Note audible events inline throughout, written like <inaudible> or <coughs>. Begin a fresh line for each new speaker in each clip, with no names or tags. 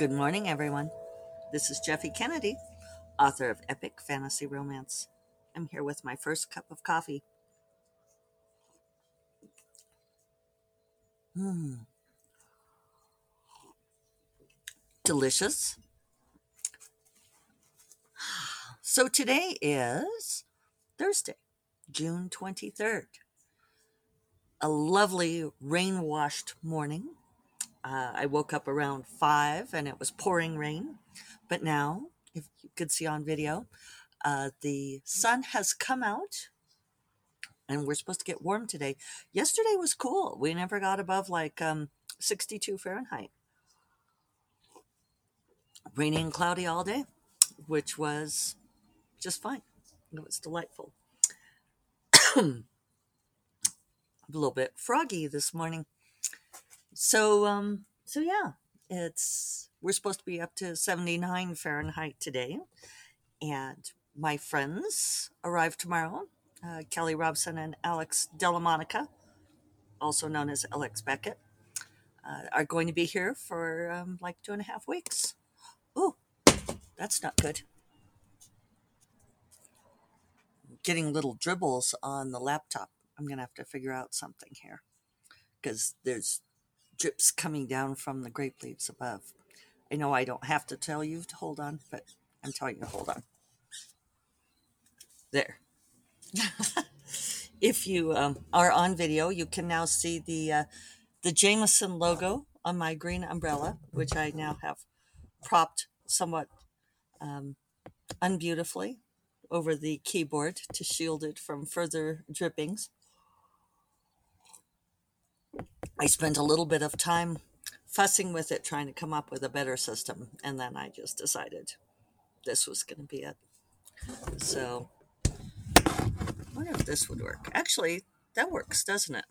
Good morning, everyone. This is Jeffe Kennedy, author of Epic Fantasy Romance. I'm here with my first cup of coffee. Mmm, delicious. So today is Thursday, June 23rd. A lovely rain washed morning. Uh, I woke up around five and it was pouring rain. But now, if you could see on video, uh, the sun has come out and we're supposed to get warm today. Yesterday was cool. We never got above like um, 62 Fahrenheit. Rainy and cloudy all day, which was just fine. It was delightful. <coughs> a little bit froggy this morning. So, um, so yeah, it's we're supposed to be up to 79 Fahrenheit today, and my friends arrive tomorrow. Uh, Kelly Robson and Alyx Dellamonica, also known as Alex Beckett, uh, are going to be here for um, like two and a half weeks. Ooh, that's not good. Getting little dribbles on the laptop. I'm gonna have to figure out something here because there's drips coming down from the grape leaves above. I know I don't have to tell you to hold on, but I'm telling you to hold on. There. <laughs> if you um, are on video, you can now see the uh, the Jameson logo on my green umbrella, which I now have propped somewhat um, unbeautifully over the keyboard to shield it from further drippings. I spent a little bit of time fussing with it, trying to come up with a better system, and then I just decided this was going to be it. So, I wonder if this would work. Actually, that works, doesn't it?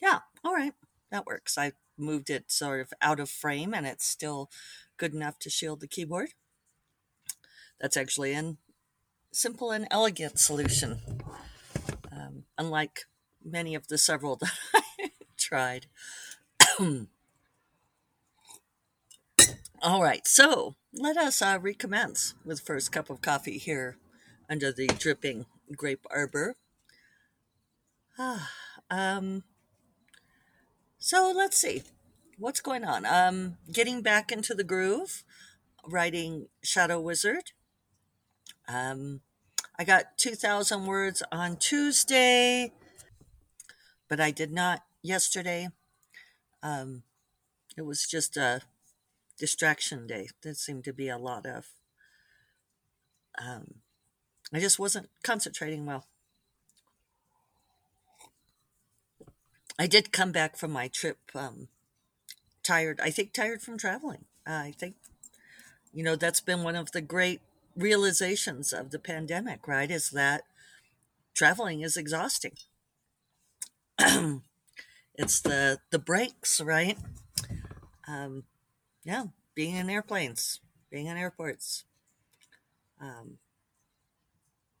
Yeah, all right, that works. I moved it sort of out of frame, and it's still good enough to shield the keyboard. That's actually a simple and elegant solution, um, unlike many of the several <laughs> that I tried. All right, so let us uh, recommence with first cup of coffee here under the dripping grape arbor. Ah, um, so let's see what's going on. Um, getting back into the groove, writing Shadow Wizard. Um, I got 2,000 words on Tuesday, but I did not yesterday. Um, it was just a distraction day. There seemed to be a lot of. Um, I just wasn't concentrating well. I did come back from my trip um, tired. I think tired from traveling. I think, you know, that's been one of the great realizations of the pandemic, right? Is that traveling is exhausting. <clears throat> it's the the breaks, right? Um, yeah, being in airplanes, being in airports. Um,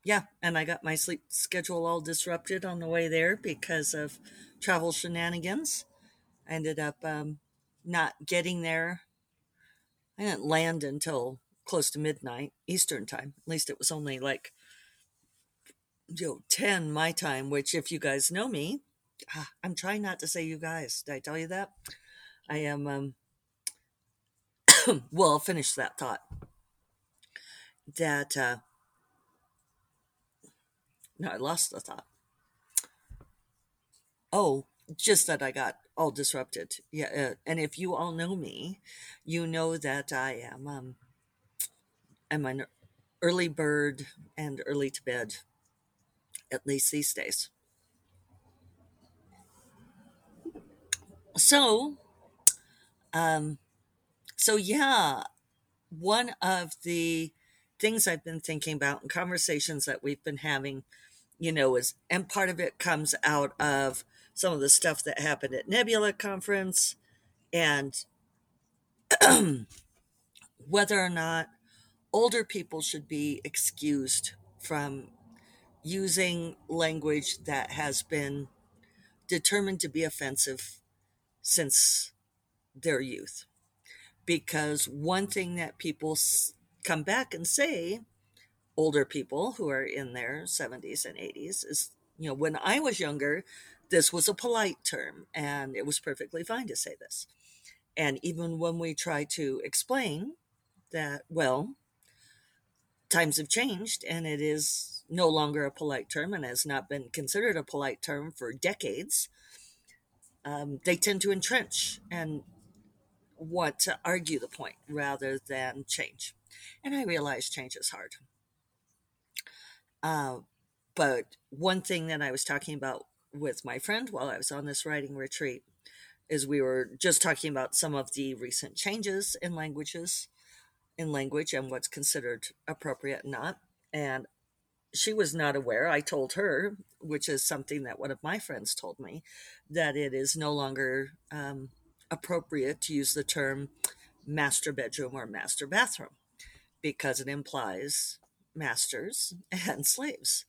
yeah, and I got my sleep schedule all disrupted on the way there because of travel shenanigans. I ended up um, not getting there. I didn't land until close to midnight Eastern time. At least it was only like you know 10 my time, which if you guys know me, ah, I'm trying not to say you guys. Did I tell you that? I am um <coughs> well, I'll finish that thought. That uh no, I lost the thought. Oh, just that I got all disrupted. Yeah, uh, and if you all know me, you know that I am um I'm an early bird and early to bed, at least these days. So, um, so yeah, one of the things I've been thinking about and conversations that we've been having, you know, is and part of it comes out of some of the stuff that happened at Nebula conference and <clears throat> whether or not older people should be excused from using language that has been determined to be offensive since their youth. because one thing that people come back and say, older people who are in their 70s and 80s, is, you know, when I was younger, this was a polite term and it was perfectly fine to say this. And even when we try to explain that, well, times have changed and it is no longer a polite term and has not been considered a polite term for decades, um, they tend to entrench and want to argue the point rather than change. And I realize change is hard. Uh, but one thing that I was talking about with my friend while I was on this writing retreat is we were just talking about some of the recent changes in languages in language and what's considered appropriate and not and she was not aware i told her which is something that one of my friends told me that it is no longer um, appropriate to use the term master bedroom or master bathroom because it implies masters <laughs> and slaves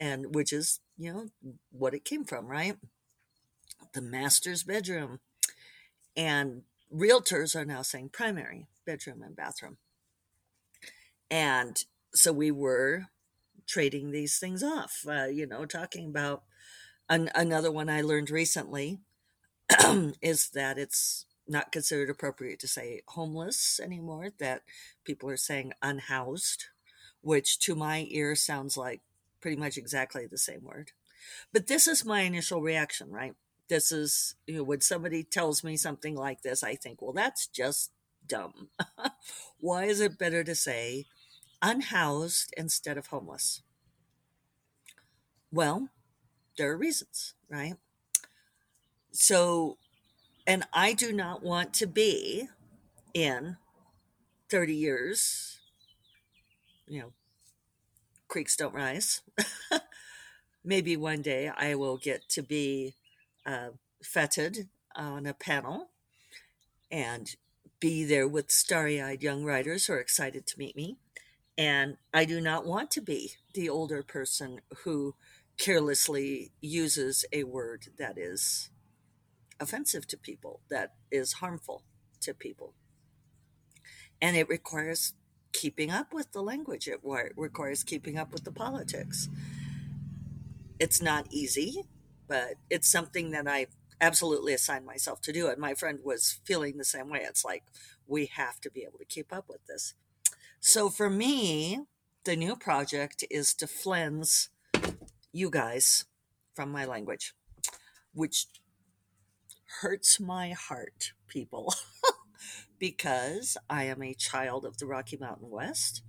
and which is you know what it came from right? The master's bedroom. And realtors are now saying primary bedroom and bathroom. And so we were trading these things off uh, you know talking about an, another one i learned recently <clears throat> is that it's not considered appropriate to say homeless anymore that people are saying unhoused which to my ear sounds like pretty much exactly the same word. But this is my initial reaction, right? This is, you know, when somebody tells me something like this, I think, well, that's just dumb. <laughs> Why is it better to say unhoused instead of homeless? Well, there are reasons, right? So, and I do not want to be in 30 years, you know, creeks don't rise. <laughs> Maybe one day I will get to be uh, feted on a panel and be there with starry eyed young writers who are excited to meet me. And I do not want to be the older person who carelessly uses a word that is offensive to people, that is harmful to people. And it requires keeping up with the language. It requires keeping up with the politics. It's not easy, but it's something that I absolutely assigned myself to do. And my friend was feeling the same way. It's like, we have to be able to keep up with this. So for me, the new project is to cleanse you guys from my language, which hurts my heart, people. <laughs> because I am a child of the Rocky Mountain West.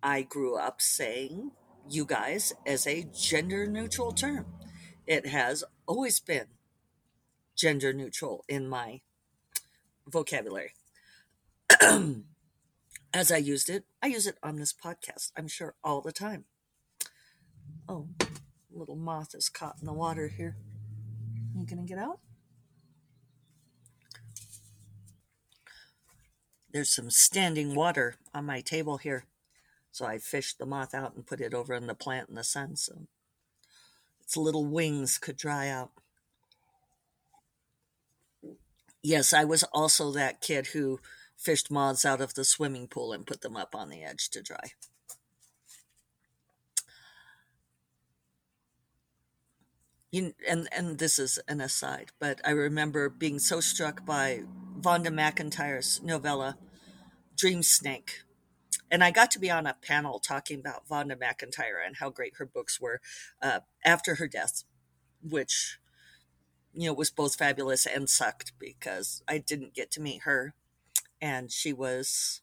I grew up saying you guys as a gender neutral term. It has always been gender neutral in my vocabulary. <clears throat> as I used it, I use it on this podcast, I'm sure, all the time. Oh, little moth is caught in the water here. You gonna get out? there's some standing water on my table here. So I fished the moth out and put it over in the plant in the sun so its little wings could dry out. Yes, I was also that kid who fished moths out of the swimming pool and put them up on the edge to dry. You, and and this is an aside, but I remember being so struck by Vonda McIntyre's novella, Dream Snake. And I got to be on a panel talking about Vonda McIntyre and how great her books were uh, after her death, which, you know, was both fabulous and sucked because I didn't get to meet her. And she was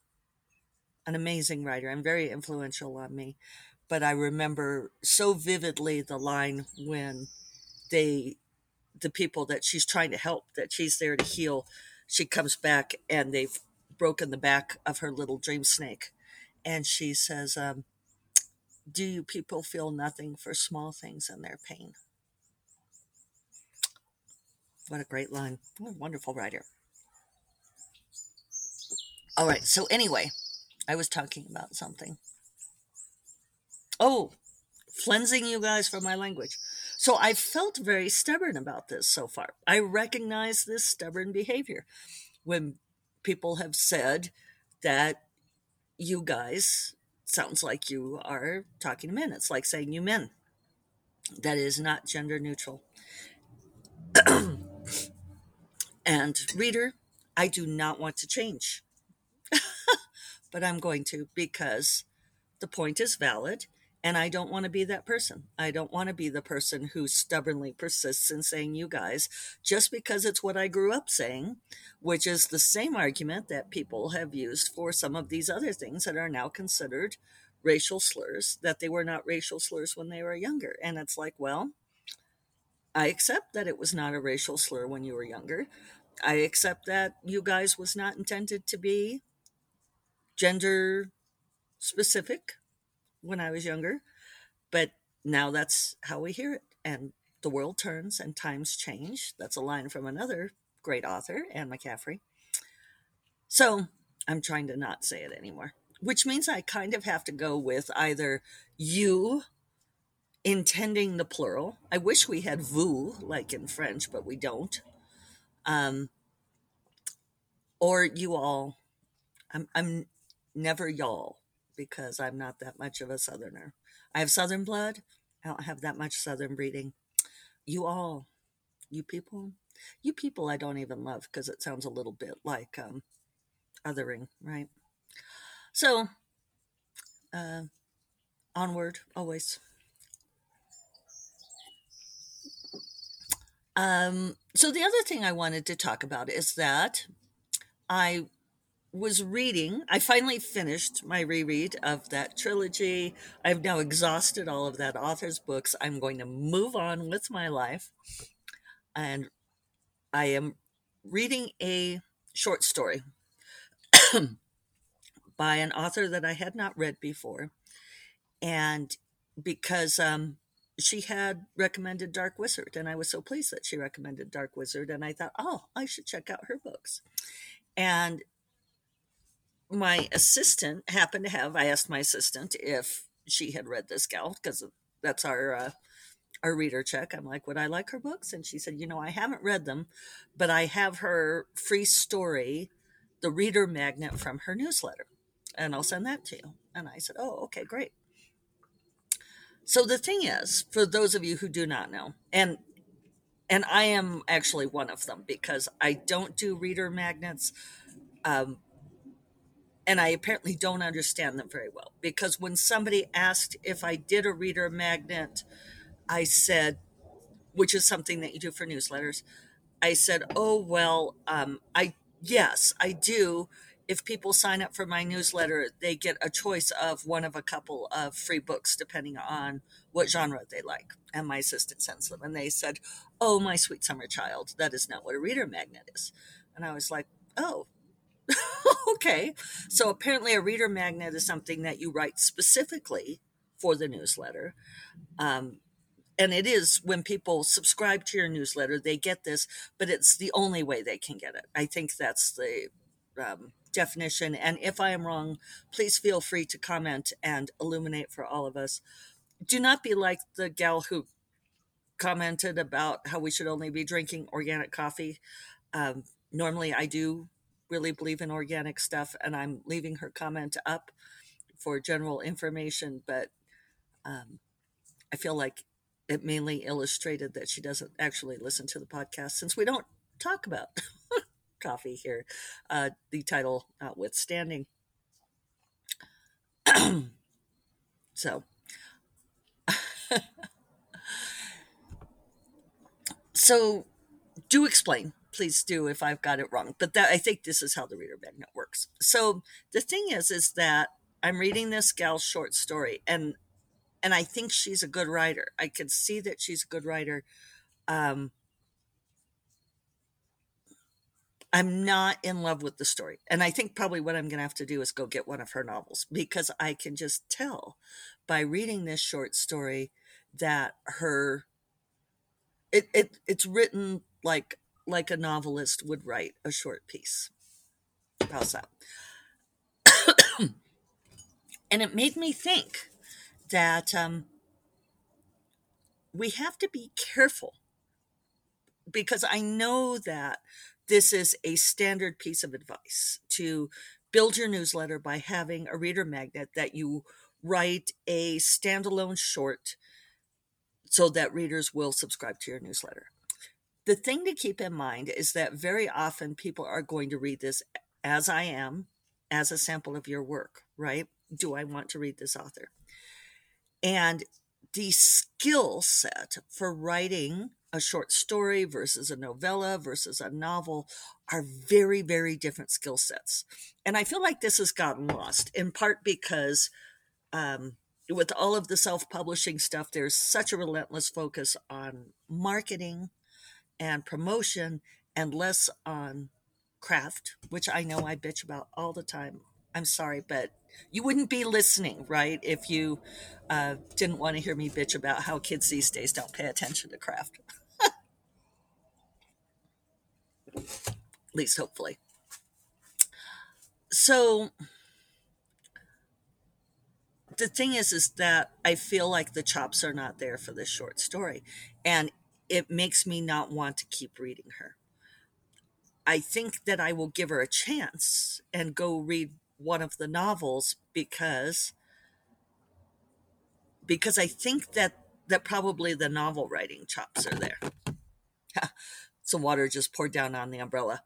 an amazing writer and very influential on me. But I remember so vividly the line when they, the people that she's trying to help, that she's there to heal, she comes back and they've broken the back of her little dream snake. And she says, um, Do you people feel nothing for small things and their pain? What a great line. What a wonderful writer. All right. So, anyway, I was talking about something. Oh, cleansing you guys from my language. So I felt very stubborn about this so far. I recognize this stubborn behavior. When people have said that you guys sounds like you are talking to men. It's like saying you men. That is not gender neutral. <clears throat> and reader, I do not want to change. But I'm going to because the point is valid and I don't want to be that person. I don't want to be the person who stubbornly persists in saying you guys just because it's what I grew up saying, which is the same argument that people have used for some of these other things that are now considered racial slurs, that they were not racial slurs when they were younger. And it's like, well, I accept that it was not a racial slur when you were younger. I accept that you guys was not intended to be gender specific when I was younger, but now that's how we hear it. And the world turns and times change. That's a line from another great author, Anne McCaffrey. So I'm trying to not say it anymore, which means I kind of have to go with either you intending the plural. I wish we had vous like in French, but we don't. Um, or you all. I'm, I'm never y'all because I'm not that much of a Southerner. I have Southern blood. I don't have that much Southern breeding. You all, you people, you people I don't even love because it sounds a little bit like um, othering, right? So, uh, onward, always. Um, so, the other thing I wanted to talk about is that I was reading, I finally finished my reread of that trilogy. I've now exhausted all of that author's books. I'm going to move on with my life. And I am reading a short story <clears throat> by an author that I had not read before. And because um, she had recommended Dark Wizard, and I was so pleased that she recommended Dark Wizard. And I thought, oh, I should check out her books. And my assistant happened to have i asked my assistant if she had read this gal because that's our uh, our reader check. I'm like would i like her books? And she said you know i haven't read them but i have her free story the reader magnet from her newsletter and i'll send that to you. And i said oh okay great. So the thing is for those of you who do not know and and i am actually one of them because i don't do reader magnets um, and I apparently don't understand them very well because when somebody asked if I did a reader magnet, I said, which is something that you do for newsletters, I said, oh, well, um, I, yes, I do. If people sign up for my newsletter, they get a choice of one of a couple of free books, depending on what genre they like. And my assistant sends them. And they said, Oh, my sweet summer child, that is not what a reader magnet is. And I was like, Oh, <laughs> <laughs> okay. So apparently, a reader magnet is something that you write specifically for the newsletter. Um, and it is when people subscribe to your newsletter, they get this, but it's the only way they can get it. I think that's the um, definition. And if I am wrong, please feel free to comment and illuminate for all of us. Do not be like the gal who commented about how we should only be drinking organic coffee. Um, normally, I do really believe in organic stuff, and I'm leaving her comment up for general information, but um, I feel like it mainly illustrated that she doesn't actually listen to the podcast since we don't talk about <laughs> coffee here, uh, the title notwithstanding. <clears throat> so, <laughs> so do explain please do if I've got it wrong. But that I think this is how the reader magnet works. So the thing is, is that I'm reading this gal's short story, and and I think she's a good writer. I can see that she's a good writer. Um, I'm not in love with the story. And I think probably what I'm going to have to do is go get one of her novels because I can just tell by reading this short story that her it, it it's written like like a novelist would write a short piece. How's that? and it made me think that um, we have to be careful because I know that this is a standard piece of advice to build your newsletter by having a reader magnet that you write a standalone short so that readers will subscribe to your newsletter. The thing to keep in mind is that very often people are going to read this as I am, as a sample of your work, right? Do I want to read this author? And the skill set for writing a short story versus a novella versus a novel are very, very different skill sets. And I feel like this has gotten lost in part because um, with all of the self publishing stuff, there's such a relentless focus on marketing and promotion and less on craft, which I know I bitch about all the time. I'm sorry, but you wouldn't be listening, right? If you uh, didn't want to hear me bitch about how kids these days don't pay attention to craft. <laughs> At least hopefully. So the thing is is that I feel like the chops are not there for this short story and it makes me not want to keep reading her. I think that I will give her a chance and go read one of the novels because because I think that that probably the novel writing chops are there. <laughs> Some water just poured down on the umbrella.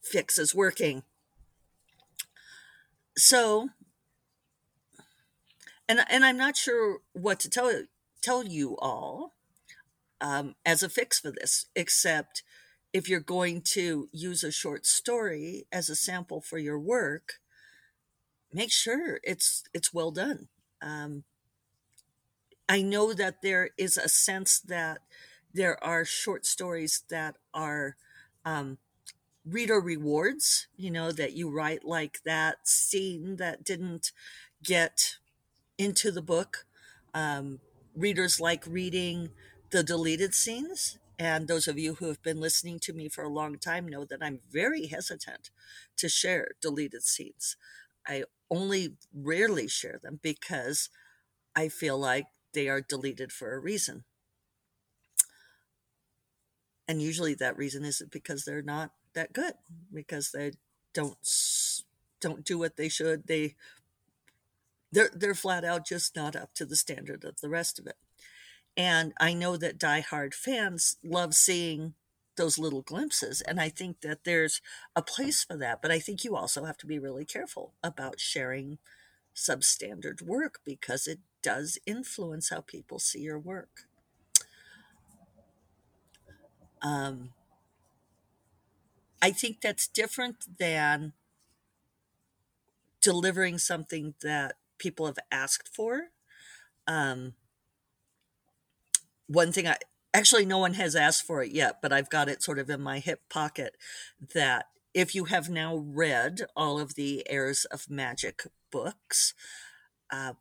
Fix is working. So and and I'm not sure what to tell tell you all um, as a fix for this, except if you're going to use a short story as a sample for your work, make sure it's it's well done. Um, I know that there is a sense that there are short stories that are um, reader rewards. You know that you write like that scene that didn't get into the book. Um, readers like reading the deleted scenes. And those of you who have been listening to me for a long time know that I'm very hesitant to share deleted scenes. I only rarely share them because I feel like they are deleted for a reason. And usually that reason isn't because they're not that good, because they don't don't do what they should. They they're they're flat out just not up to the standard of the rest of it. And I know that diehard fans love seeing those little glimpses. And I think that there's a place for that. But I think you also have to be really careful about sharing substandard work because it does influence how people see your work. Um, I think that's different than delivering something that people have asked for. Um, one thing I actually no one has asked for it yet, but I've got it sort of in my hip pocket that if you have now read all of the Heirs of Magic books, uh,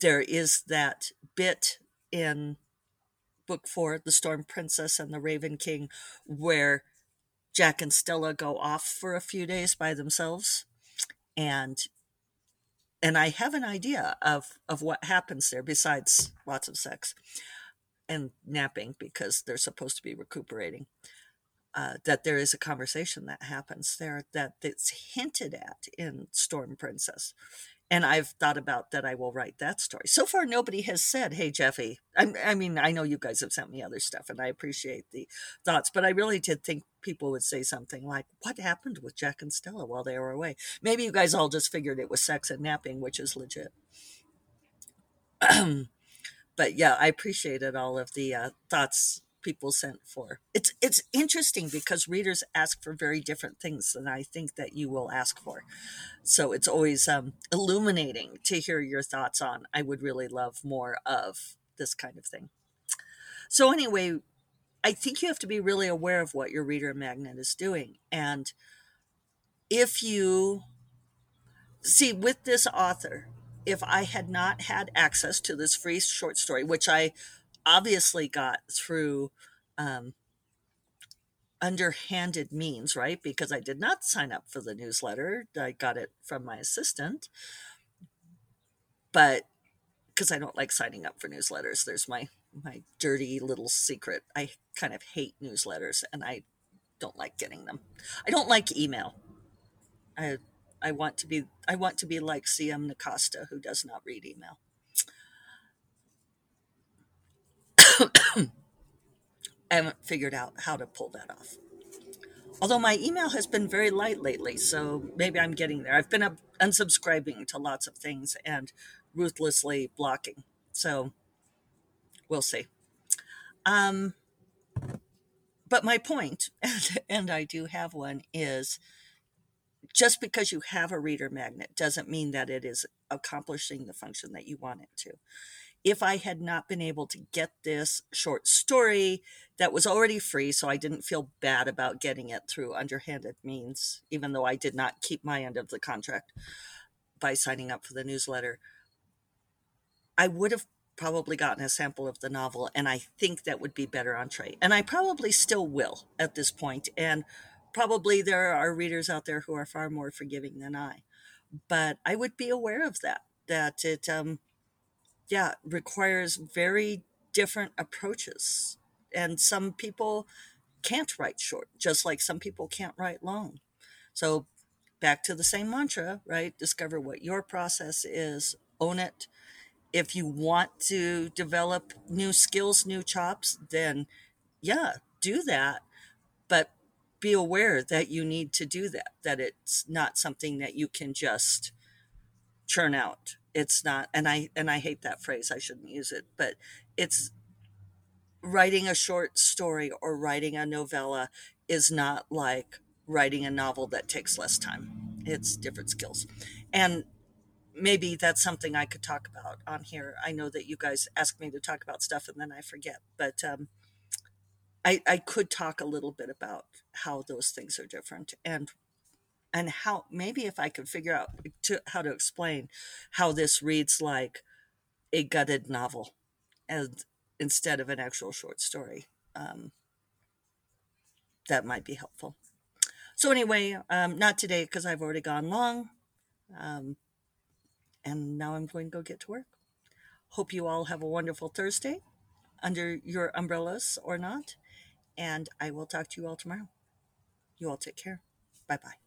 there is that bit in book four, The Storm Princess and the Raven King, where Jack and Stella go off for a few days by themselves. And and I have an idea of of what happens there besides lots of sex and napping because they're supposed to be recuperating. Uh, that there is a conversation that happens there that it's hinted at in Storm Princess. And I've thought about that I will write that story. So far, nobody has said, Hey, Jeffe. I, I mean, I know you guys have sent me other stuff and I appreciate the thoughts, but I really did think people would say something like, What happened with Jack and Stella while they were away? Maybe you guys all just figured it was sex and napping, which is legit. <clears throat> but yeah, I appreciated all of the uh, thoughts people sent for. It's it's interesting because readers ask for very different things than I think that you will ask for. So it's always um, illuminating to hear your thoughts on. I would really love more of this kind of thing. So anyway, I think you have to be really aware of what your reader magnet is doing, and if you see with this author if I had not had access to this free short story, which I obviously got through um, underhanded means, right? Because I did not sign up for the newsletter, I got it from my assistant. But because I don't like signing up for newsletters, there's my my dirty little secret. I kind of hate newsletters, and I don't like getting them. I don't like email. I I want to be I want to be like CM Nascosta who does not read email. <coughs> I haven't figured out how to pull that off. Although my email has been very light lately, so maybe I'm getting there. I've been up unsubscribing to lots of things and ruthlessly blocking. So we'll see. Um, but my point, <laughs> and I do have one, is just because you have a reader magnet doesn't mean that it is accomplishing the function that you want it to. If I had not been able to get this short story that was already free, so I didn't feel bad about getting it through underhanded means, even though I did not keep my end of the contract by signing up for the newsletter, I would have probably gotten a sample of the novel, and I think that would be better entree. And I probably still will at this point. and probably there are readers out there who are far more forgiving than I. But I would be aware of that, that it, um, yeah, requires very different approaches. And some people can't write short, just like some people can't write long. So, back to the same mantra, right? Discover what your process is, own it. If you want to develop new skills, new chops, then yeah, do that. Be aware that you need to do that, that it's not something that you can just churn out. It's not, and I and I hate that phrase. I shouldn't use it, but it's writing a short story or writing a novella is not like writing a novel that takes less time. It's different skills. And maybe that's something I could talk about on here. I know that you guys ask me to talk about stuff and then I forget, but um, I, I could talk a little bit about how those things are different and and how maybe if I could figure out to, how to explain how this reads like a gutted novel and instead of an actual short story. Um, that might be helpful. So anyway, um, not today because I've already gone long, um, and now I'm going to go get to work. Hope you all have a wonderful Thursday under your umbrellas or not, and I will talk to you all tomorrow. You all take care. Bye bye.